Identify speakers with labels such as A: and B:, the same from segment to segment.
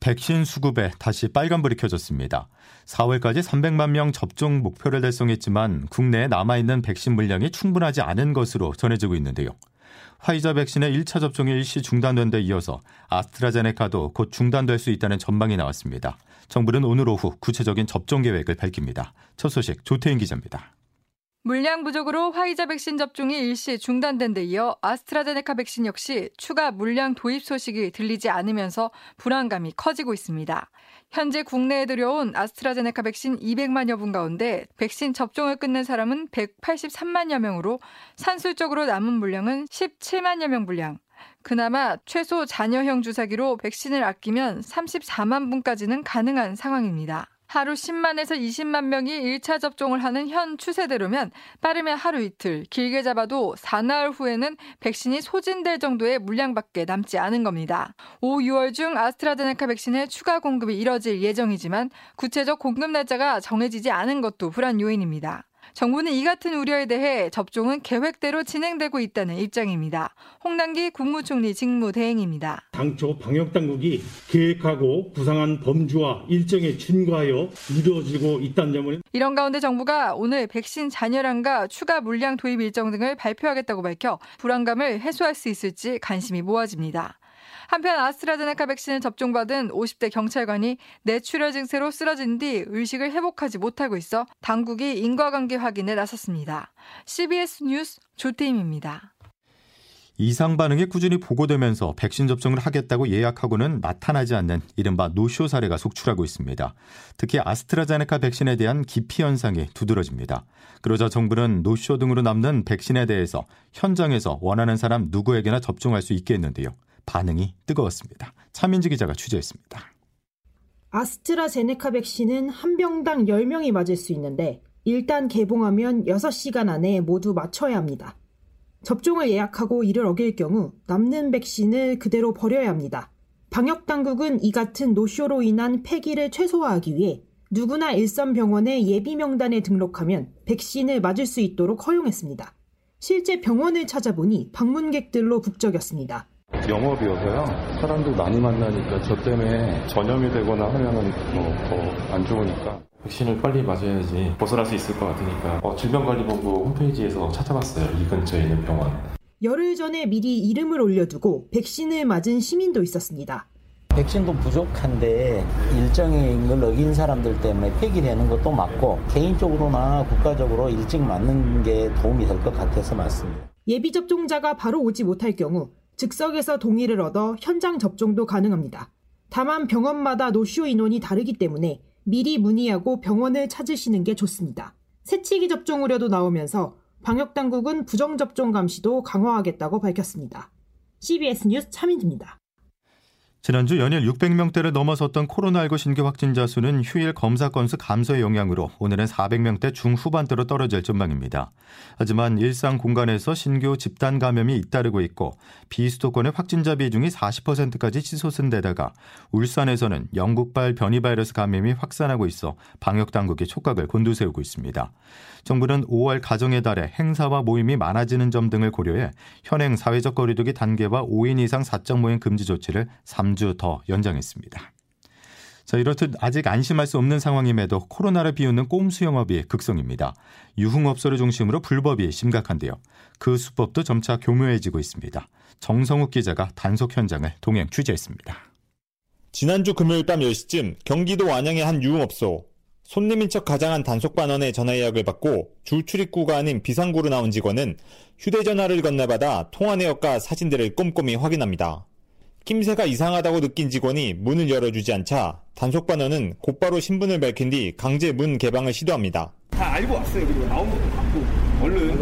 A: 백신 수급에 다시 빨간불이 켜졌습니다. 4월까지 300만 명 접종 목표를 달성했지만 국내에 남아있는 백신 물량이 충분하지 않은 것으로 전해지고 있는데요. 화이자 백신의 1차 접종이 일시 중단된 데 이어서 아스트라제네카도 곧 중단될 수 있다는 전망이 나왔습니다. 정부는 오늘 오후 구체적인 접종 계획을 밝힙니다. 첫 소식 조태인 기자입니다.
B: 물량 부족으로 화이자 백신 접종이 일시 중단된 데 이어 아스트라제네카 백신 역시 추가 물량 도입 소식이 들리지 않으면서 불안감이 커지고 있습니다. 현재 국내에 들여온 아스트라제네카 백신 200만여 분 가운데 백신 접종을 끝낸 사람은 183만여 명으로 산술적으로 남은 물량은 17만여 명 분량. 그나마 최소 잔여형 주사기로 백신을 아끼면 34만 분까지는 가능한 상황입니다. 하루 10만에서 20만 명이 1차 접종을 하는 현 추세대로면 빠르면 하루 이틀, 길게 잡아도 사나흘 후에는 백신이 소진될 정도의 물량밖에 남지 않은 겁니다. 5, 6월 중 아스트라제네카 백신의 추가 공급이 이뤄질 예정이지만 구체적 공급 날짜가 정해지지 않은 것도 불안 요인입니다. 정부는 이 같은 우려에 대해 접종은 계획대로 진행되고 있다는 입장입니다. 홍남기 국무총리 직무대행입니다.
C: 당초 방역당국이 계획하고 구상한 범주와 일정에 준과하여 이루어지고 있다는 점을
B: 이런 가운데 정부가 오늘 백신 잔여량과 추가 물량 도입 일정 등을 발표하겠다고 밝혀 불안감을 해소할 수 있을지 관심이 모아집니다. 한편 아스트라제네카 백신을 접종받은 50대 경찰관이 뇌출혈 증세로 쓰러진 뒤 의식을 회복하지 못하고 있어 당국이 인과관계 확인에 나섰습니다. CBS 뉴스 조태임입니다.
A: 이상 반응이 꾸준히 보고되면서 백신 접종을 하겠다고 예약하고는 나타나지 않는 이른바 노쇼 사례가 속출하고 있습니다. 특히 아스트라제네카 백신에 대한 기피 현상이 두드러집니다. 그러자 정부는 노쇼 등으로 남는 백신에 대해서 현장에서 원하는 사람 누구에게나 접종할 수 있게 했는데요. 반응이 뜨거웠습니다. 차민지 기자가 취재했습니다.
D: 아스트라제네카 백신은 한 병당 10명이 맞을 수 있는데 일단 개봉하면 6시간 안에 모두 맞춰야 합니다. 접종을 예약하고 이를 어길 경우 남는 백신을 그대로 버려야 합니다. 방역 당국은 이 같은 노쇼로 인한 폐기를 최소화하기 위해 누구나 일선 병원의 예비 명단에 등록하면 백신을 맞을 수 있도록 허용했습니다. 실제 병원을 찾아보니 방문객들로 북적였습니다.
E: 영업이어서요. 사람들 많이 만나니까 저 때문에 전염이 되거나 하면은 뭐더안 좋으니까.
F: 백신을 빨리 맞아야지 벗어날 수 있을 것 같으니까 어, 질병관리본부 홈페이지에서 찾아봤어요. 이 근처에 있는 병원.
D: 열흘 전에 미리 이름을 올려두고 백신을 맞은 시민도 있었습니다.
G: 백신도 부족한데 일정을 어긴 사람들 때문에 폐기되는 것도 맞고 개인적으로나 국가적으로 일찍 맞는 게 도움이 될 것 같아서 맞습니다.
D: 예비 접종자가 바로 오지 못할 경우 즉석에서 동의를 얻어 현장 접종도 가능합니다. 다만 병원마다 노쇼 인원이 다르기 때문에 미리 문의하고 병원을 찾으시는 게 좋습니다. 새치기 접종 우려도 나오면서 방역당국은 부정접종 감시도 강화하겠다고 밝혔습니다. CBS 뉴스 차민지입니다.
A: 지난주 연일 600명대를 넘어섰던 코로나19 신규 확진자 수는 휴일 검사 건수 감소의 영향으로 오늘은 400명대 중후반대로 떨어질 전망입니다. 하지만 일상 공간에서 신규 집단 감염이 잇따르고 있고 비수도권의 확진자 비중이 40%까지 치솟은 데다가 울산에서는 영국발 변이 바이러스 감염이 확산하고 있어 방역 당국이 촉각을 곤두세우고 있습니다. 정부는 5월 가정의 달에 행사와 모임이 많아지는 점 등을 고려해 현행 사회적 거리두기 단계와 5인 이상 사적 모임 금지 조치를 3주 더 연장했습니다. 자, 이렇듯 아직 안심할 수 없는 상황임에도 코로나를 비웃는 꼼수 영업이 극성입니다. 유흥업소를 중심으로 불법이 심각한데요. 그 수법도 점차 교묘해지고 있습니다. 정성욱 기자가 단속 현장을 동행 취재했습니다.
H: 지난주 금요일 밤 10시쯤 경기도 완양의 한 유흥업소 손님인 척 가장한 단속반원의 전화 예약을 받고 줄 출입구가 아닌 비상구로 나온 직원은 휴대전화를 건네받아 통화 내역과 사진들을 꼼꼼히 확인합니다. 낌새가 이상하다고 느낀 직원이 문을 열어주지 않자 단속반원은 곧바로 신분을 밝힌 뒤 강제 문 개방을 시도합니다.
I: 다 알고 왔어요. 그리고 나온 것도 받고 얼른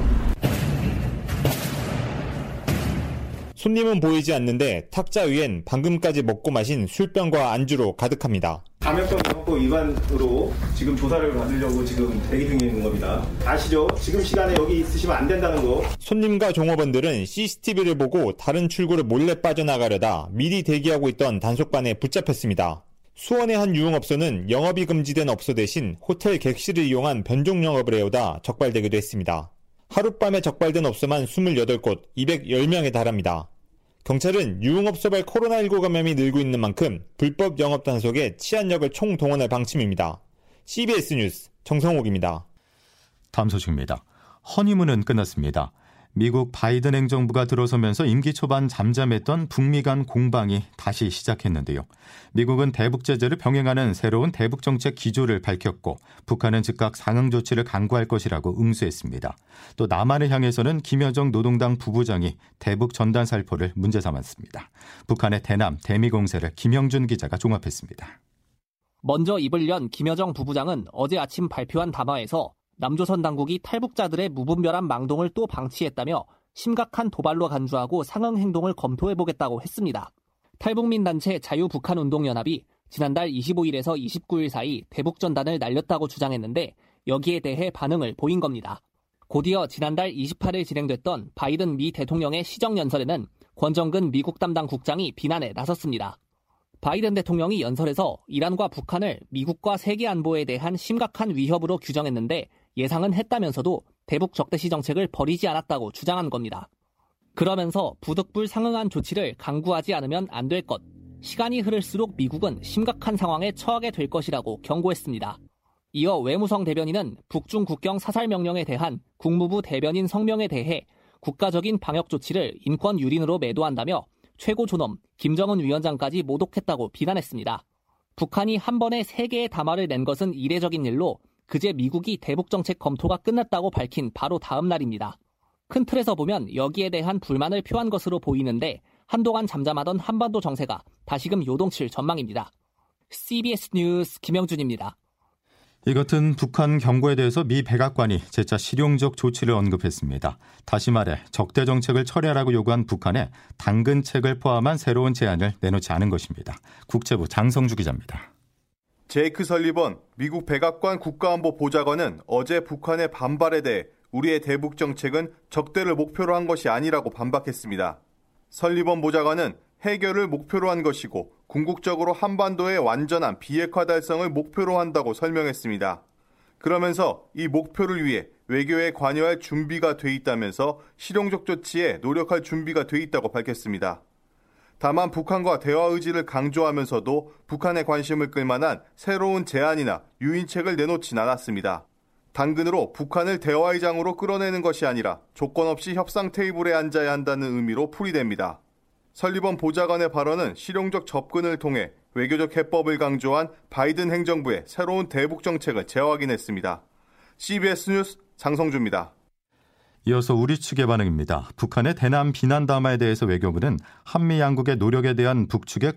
H: 손님은 보이지 않는데 탁자 위엔 방금까지 먹고 마신 술병과 안주로 가득합니다.
I: 감염병 예방법 위반으로 지금 조사를 받으려고 지금 대기 중에 있는 겁니다. 아시죠? 지금 시간에 여기 있으시면 안 된다는 거.
H: 손님과 종업원들은 CCTV를 보고 다른 출구를 몰래 빠져나가려다 미리 대기하고 있던 단속반에 붙잡혔습니다. 수원의 한 유흥업소는 영업이 금지된 업소 대신 호텔 객실을 이용한 변종 영업을 해오다 적발되기도 했습니다. 하룻밤에 적발된 업소만 28곳, 210명에 달합니다. 경찰은 유흥업소발 코로나19 감염이 늘고 있는 만큼 불법 영업 단속에 치안력을 총동원할 방침입니다. CBS 뉴스 정성욱입니다.
A: 다음 소식입니다. 허니문은 끝났습니다. 미국 바이든 행정부가 들어서면서 임기 초반 잠잠했던 북미 간 공방이 다시 시작했는데요. 미국은 대북 제재를 병행하는 새로운 대북 정책 기조를 밝혔고 북한은 즉각 상응 조치를 강구할 것이라고 응수했습니다. 또 남한을 향해서는 김여정 노동당 부부장이 대북 전단 살포를 문제 삼았습니다. 북한의 대남 대미 공세를 김영준 기자가 종합했습니다.
J: 먼저 입을 연 김여정 부부장은 어제 아침 발표한 담화에서 남조선 당국이 탈북자들의 무분별한 망동을 또 방치했다며 심각한 도발로 간주하고 상응 행동을 검토해보겠다고 했습니다. 탈북민 단체 자유북한운동연합이 지난달 25일에서 29일 사이 대북전단을 날렸다고 주장했는데 여기에 대해 반응을 보인 겁니다. 곧이어 지난달 28일 진행됐던 바이든 미 대통령의 시정연설에는 권정근 미국 담당 국장이 비난에 나섰습니다. 바이든 대통령이 연설에서 이란과 북한을 미국과 세계 안보에 대한 심각한 위협으로 규정했는데 예상은 했다면서도 대북 적대시 정책을 버리지 않았다고 주장한 겁니다. 그러면서 부득불 상응한 조치를 강구하지 않으면 안 될 것, 시간이 흐를수록 미국은 심각한 상황에 처하게 될 것이라고 경고했습니다. 이어 외무성 대변인은 북중 국경 사살 명령에 대한 국무부 대변인 성명에 대해 국가적인 방역 조치를 인권 유린으로 매도한다며 최고 존엄 김정은 위원장까지 모독했다고 비난했습니다. 북한이 한 번에 세 개의 담화를 낸 것은 이례적인 일로 그제 미국이 대북 정책 검토가 끝났다고 밝힌 바로 다음 날입니다. 큰 틀에서 보면 여기에 대한 불만을 표한 것으로 보이는데 한동안 잠잠하던 한반도 정세가 다시금 요동칠 전망입니다. CBS 뉴스 김영준입니다.
A: 이 같은 북한 경고에 대해서 미 백악관이 재차 실용적 조치를 언급했습니다. 다시 말해 적대 정책을 철회하라고 요구한 북한에 당근책을 포함한 새로운 제안을 내놓지 않은 것입니다. 국제부 장성주 기자입니다.
K: 제이크 설리번 미국 백악관 국가안보 보좌관은 어제 북한의 반발에 대해 우리의 대북 정책은 적대를 목표로 한 것이 아니라고 반박했습니다. 설리번 보좌관은 해결을 목표로 한 것이고 궁극적으로 한반도의 완전한 비핵화 달성을 목표로 한다고 설명했습니다. 그러면서 이 목표를 위해 외교에 관여할 준비가 돼 있다면서 실용적 조치에 노력할 준비가 돼 있다고 밝혔습니다. 다만 북한과 대화 의지를 강조하면서도 북한의 관심을 끌만한 새로운 제안이나 유인책을 내놓진 않았습니다. 당근으로 북한을 대화의 장으로 끌어내는 것이 아니라 조건 없이 협상 테이블에 앉아야 한다는 의미로 풀이됩니다. 설리번 보좌관의 발언은 실용적 접근을 통해 외교적 해법을 강조한 바이든 행정부의 새로운 대북 정책을 재확인했습니다. CBS 뉴스 장성주입니다.
A: 이어서 우리 측의 반응입니다. 북한의 대남 비난 담화에 대해서 외교부는 한미 양국의 노력에 대한 북측의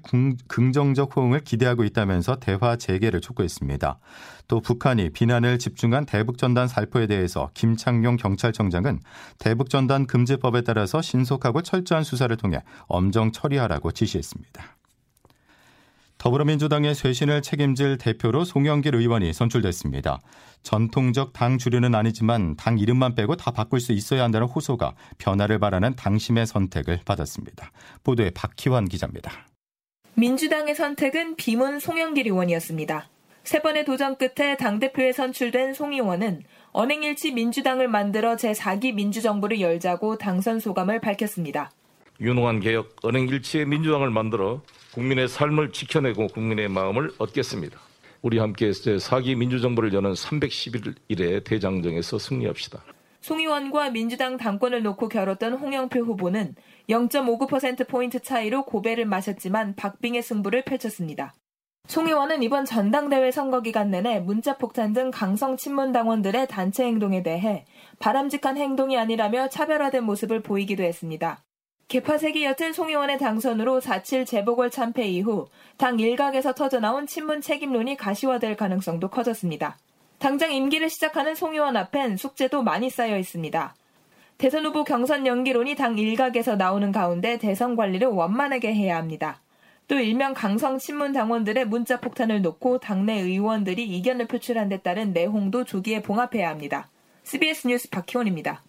A: 긍정적 호응을 기대하고 있다면서 대화 재개를 촉구했습니다. 또 북한이 비난을 집중한 대북전단 살포에 대해서 김창룡 경찰청장은 대북전단 금지법에 따라서 신속하고 철저한 수사를 통해 엄정 처리하라고 지시했습니다. 더불어민주당의 쇄신을 책임질 대표로 송영길 의원이 선출됐습니다. 전통적 당 주류는 아니지만 당 이름만 빼고 다 바꿀 수 있어야 한다는 호소가 변화를 바라는 당심의 선택을 받았습니다. 보도에 박희환 기자입니다.
L: 민주당의 선택은 비문 송영길 의원이었습니다. 세 번의 도전 끝에 당대표에 선출된 송 의원은 언행일치 민주당을 만들어 제4기 민주정부를 열자고 당선 소감을 밝혔습니다.
M: 유능한 개혁, 언행 일치의 민주당을 만들어 국민의 삶을 지켜내고 국민의 마음을 얻겠습니다. 우리 함께 제4기 민주정부를 여는 311일의 대장정에서 승리합시다.
L: 송 의원과 민주당 당권을 놓고 겨뤘던 홍영표 후보는 0.59%포인트 차이로 고배를 마셨지만 박빙의 승부를 펼쳤습니다. 송 의원은 이번 전당대회 선거 기간 내내 문자폭탄 등 강성 친문 당원들의 단체 행동에 대해 바람직한 행동이 아니라며 차별화된 모습을 보이기도 했습니다. 개파색이 옅은 송 의원의 당선으로 4.7 재보궐 참패 이후 당 일각에서 터져나온 친문 책임론이 가시화될 가능성도 커졌습니다. 당장 임기를 시작하는 송 의원 앞엔 숙제도 많이 쌓여 있습니다. 대선 후보 경선 연기론이 당 일각에서 나오는 가운데 대선 관리를 원만하게 해야 합니다. 또 일명 강성 친문 당원들의 문자 폭탄을 놓고 당내 의원들이 이견을 표출한 데 따른 내홍도 조기에 봉합해야 합니다. CBS 뉴스 박희원입니다.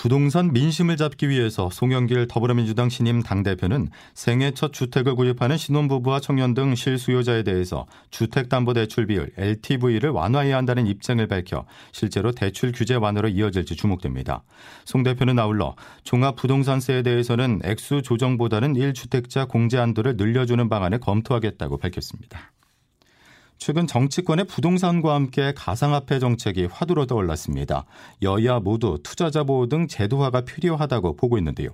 A: 부동산 민심을 잡기 위해서 송영길 더불어민주당 신임 당대표는 생애 첫 주택을 구입하는 신혼부부와 청년 등 실수요자에 대해서 주택담보대출 비율 LTV를 완화해야 한다는 입장을 밝혀 실제로 대출 규제 완화로 이어질지 주목됩니다. 송 대표는 아울러 종합부동산세에 대해서는 액수 조정보다는 1주택자 공제 한도를 늘려주는 방안을 검토하겠다고 밝혔습니다. 최근 정치권의 부동산과 함께 가상화폐 정책이 화두로 떠올랐습니다. 여야 모두 투자자 보호 등 제도화가 필요하다고 보고 있는데요.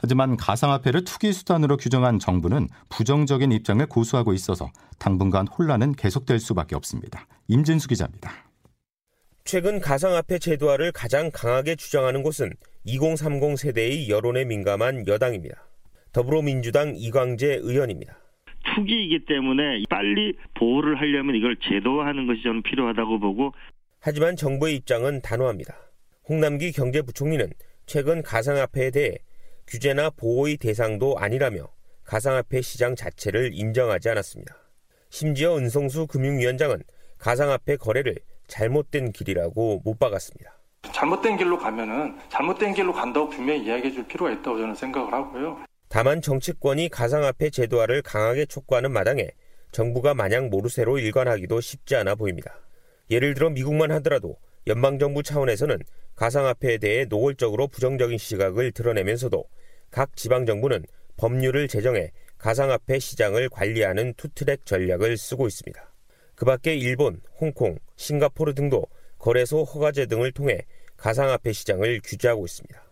A: 하지만 가상화폐를 투기 수단으로 규정한 정부는 부정적인 입장을 고수하고 있어서 당분간 혼란은 계속될 수밖에 없습니다. 임진수 기자입니다.
N: 최근 가상화폐 제도화를 가장 강하게 주장하는 곳은 2030 세대의 여론에 민감한 여당입니다. 더불어민주당 이광재 의원입니다.
O: 투기이기 때문에 빨리 보호를 하려면 이걸 제도화하는 것이 저는 필요하다고 보고
N: 하지만 정부의 입장은 단호합니다. 홍남기 경제부총리는 최근 가상화폐에 대해 규제나 보호의 대상도 아니라며 가상화폐 시장 자체를 인정하지 않았습니다. 심지어 은성수 금융위원장은 가상화폐 거래를 잘못된 길이라고 못 박았습니다.
P: 잘못된 길로 가면은 잘못된 길로 간다고 분명히 이야기해 줄 필요가 있다고 저는 생각을 하고요.
N: 다만 정치권이 가상화폐 제도화를 강하게 촉구하는 마당에 정부가 마냥 모르쇠로 일관하기도 쉽지 않아 보입니다. 예를 들어 미국만 하더라도 연방정부 차원에서는 가상화폐에 대해 노골적으로 부정적인 시각을 드러내면서도 각 지방정부는 법률을 제정해 가상화폐 시장을 관리하는 투트랙 전략을 쓰고 있습니다. 그 밖에 일본, 홍콩, 싱가포르 등도 거래소 허가제 등을 통해 가상화폐 시장을 규제하고 있습니다.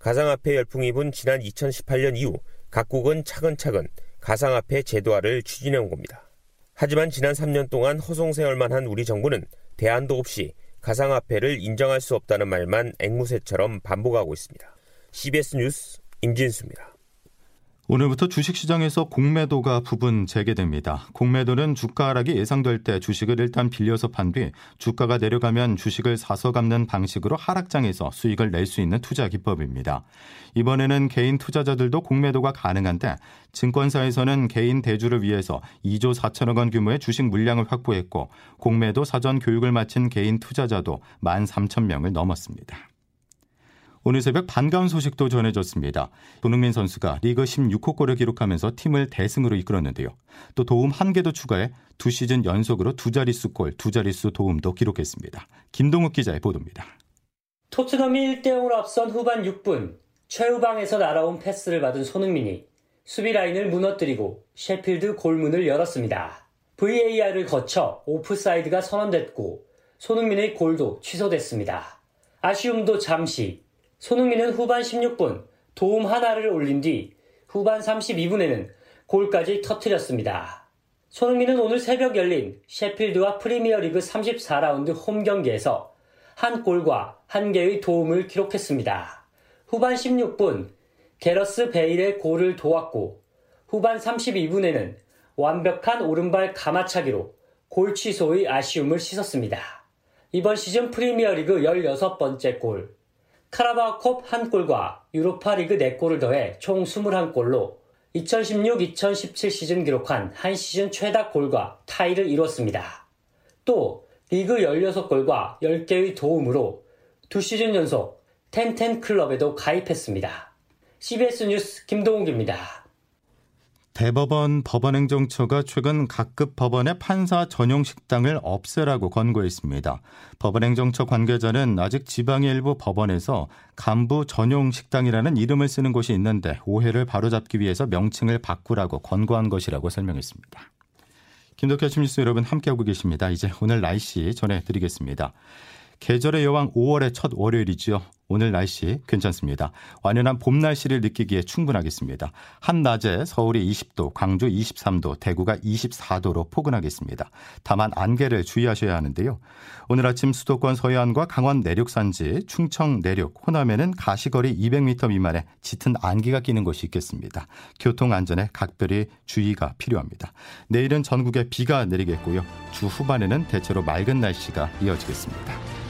N: 가상화폐 열풍이 분 지난 2018년 이후 각국은 차근차근 가상화폐 제도화를 추진해 온 겁니다. 하지만 지난 3년 동안 허송세월만 한 우리 정부는 대안도 없이 가상화폐를 인정할 수 없다는 말만 앵무새처럼 반복하고 있습니다. CBS 뉴스 임진수입니다.
A: 오늘부터 주식시장에서 공매도가 부분 재개됩니다. 공매도는 주가 하락이 예상될 때 주식을 일단 빌려서 판 뒤 주가가 내려가면 주식을 사서 갚는 방식으로 하락장에서 수익을 낼 수 있는 투자 기법입니다. 이번에는 개인 투자자들도 공매도가 가능한데 증권사에서는 개인 대주를 위해서 2조 4천억 원 규모의 주식 물량을 확보했고 공매도 사전 교육을 마친 개인 투자자도 1만 3천 명을 넘었습니다. 오늘 새벽 반가운 소식도 전해졌습니다. 손흥민 선수가 리그 16호 골을 기록하면서 팀을 대승으로 이끌었는데요. 또 도움 한 개도 추가해 두 시즌 연속으로 두 자릿수 골, 두 자릿수 도움도 기록했습니다. 김동욱 기자의 보도입니다.
Q: 토트넘이 1대0으로 앞선 후반 6분 최후방에서 날아온 패스를 받은 손흥민이 수비 라인을 무너뜨리고 셰필드 골문을 열었습니다. VAR을 거쳐 오프사이드가 선언됐고 손흥민의 골도 취소됐습니다. 아쉬움도 잠시 손흥민은 후반 16분 도움 하나를 올린 뒤 후반 32분에는 골까지 터뜨렸습니다. 손흥민은 오늘 새벽 열린 셰필드와 프리미어리그 34라운드 홈 경기에서 한 골과 한 개의 도움을 기록했습니다. 후반 16분 게러스 베일의 골을 도왔고 후반 32분에는 완벽한 오른발 가마차기로 골 취소의 아쉬움을 씻었습니다. 이번 시즌 프리미어리그 16번째 골, 카라바오컵 1골과 유로파리그 4골을 더해 총 21골로 2016-2017 시즌 기록한 한 시즌 최다 골과 타이를 이뤘습니다. 또 리그 16골과 10개의 도움으로 두 시즌 연속 텐텐 클럽에도 가입했습니다. CBS 뉴스 김동욱입니다.
A: 대법원 법원행정처가 최근 각급 법원의 판사 전용 식당을 없애라고 권고했습니다. 법원행정처 관계자는 아직 지방의 일부 법원에서 간부 전용 식당이라는 이름을 쓰는 곳이 있는데 오해를 바로잡기 위해서 명칭을 바꾸라고 권고한 것이라고 설명했습니다. 김덕현 뉴스 여러분 함께하고 계십니다. 이제 오늘 날씨 전해드리겠습니다. 계절의 여왕 5월의 첫 월요일이지요. 오늘 날씨 괜찮습니다. 완연한 봄 날씨를 느끼기에 충분하겠습니다. 한낮에 서울이 20도, 광주 23도, 대구가 24도로 포근하겠습니다. 다만 안개를 주의하셔야 하는데요. 오늘 아침 수도권 서해안과 강원 내륙 산지, 충청 내륙, 호남에는 가시거리 200m 미만의 짙은 안개가 끼는 곳이 있겠습니다. 교통 안전에 각별히 주의가 필요합니다. 내일은 전국에 비가 내리겠고요. 주 후반에는 대체로 맑은 날씨가 이어지겠습니다.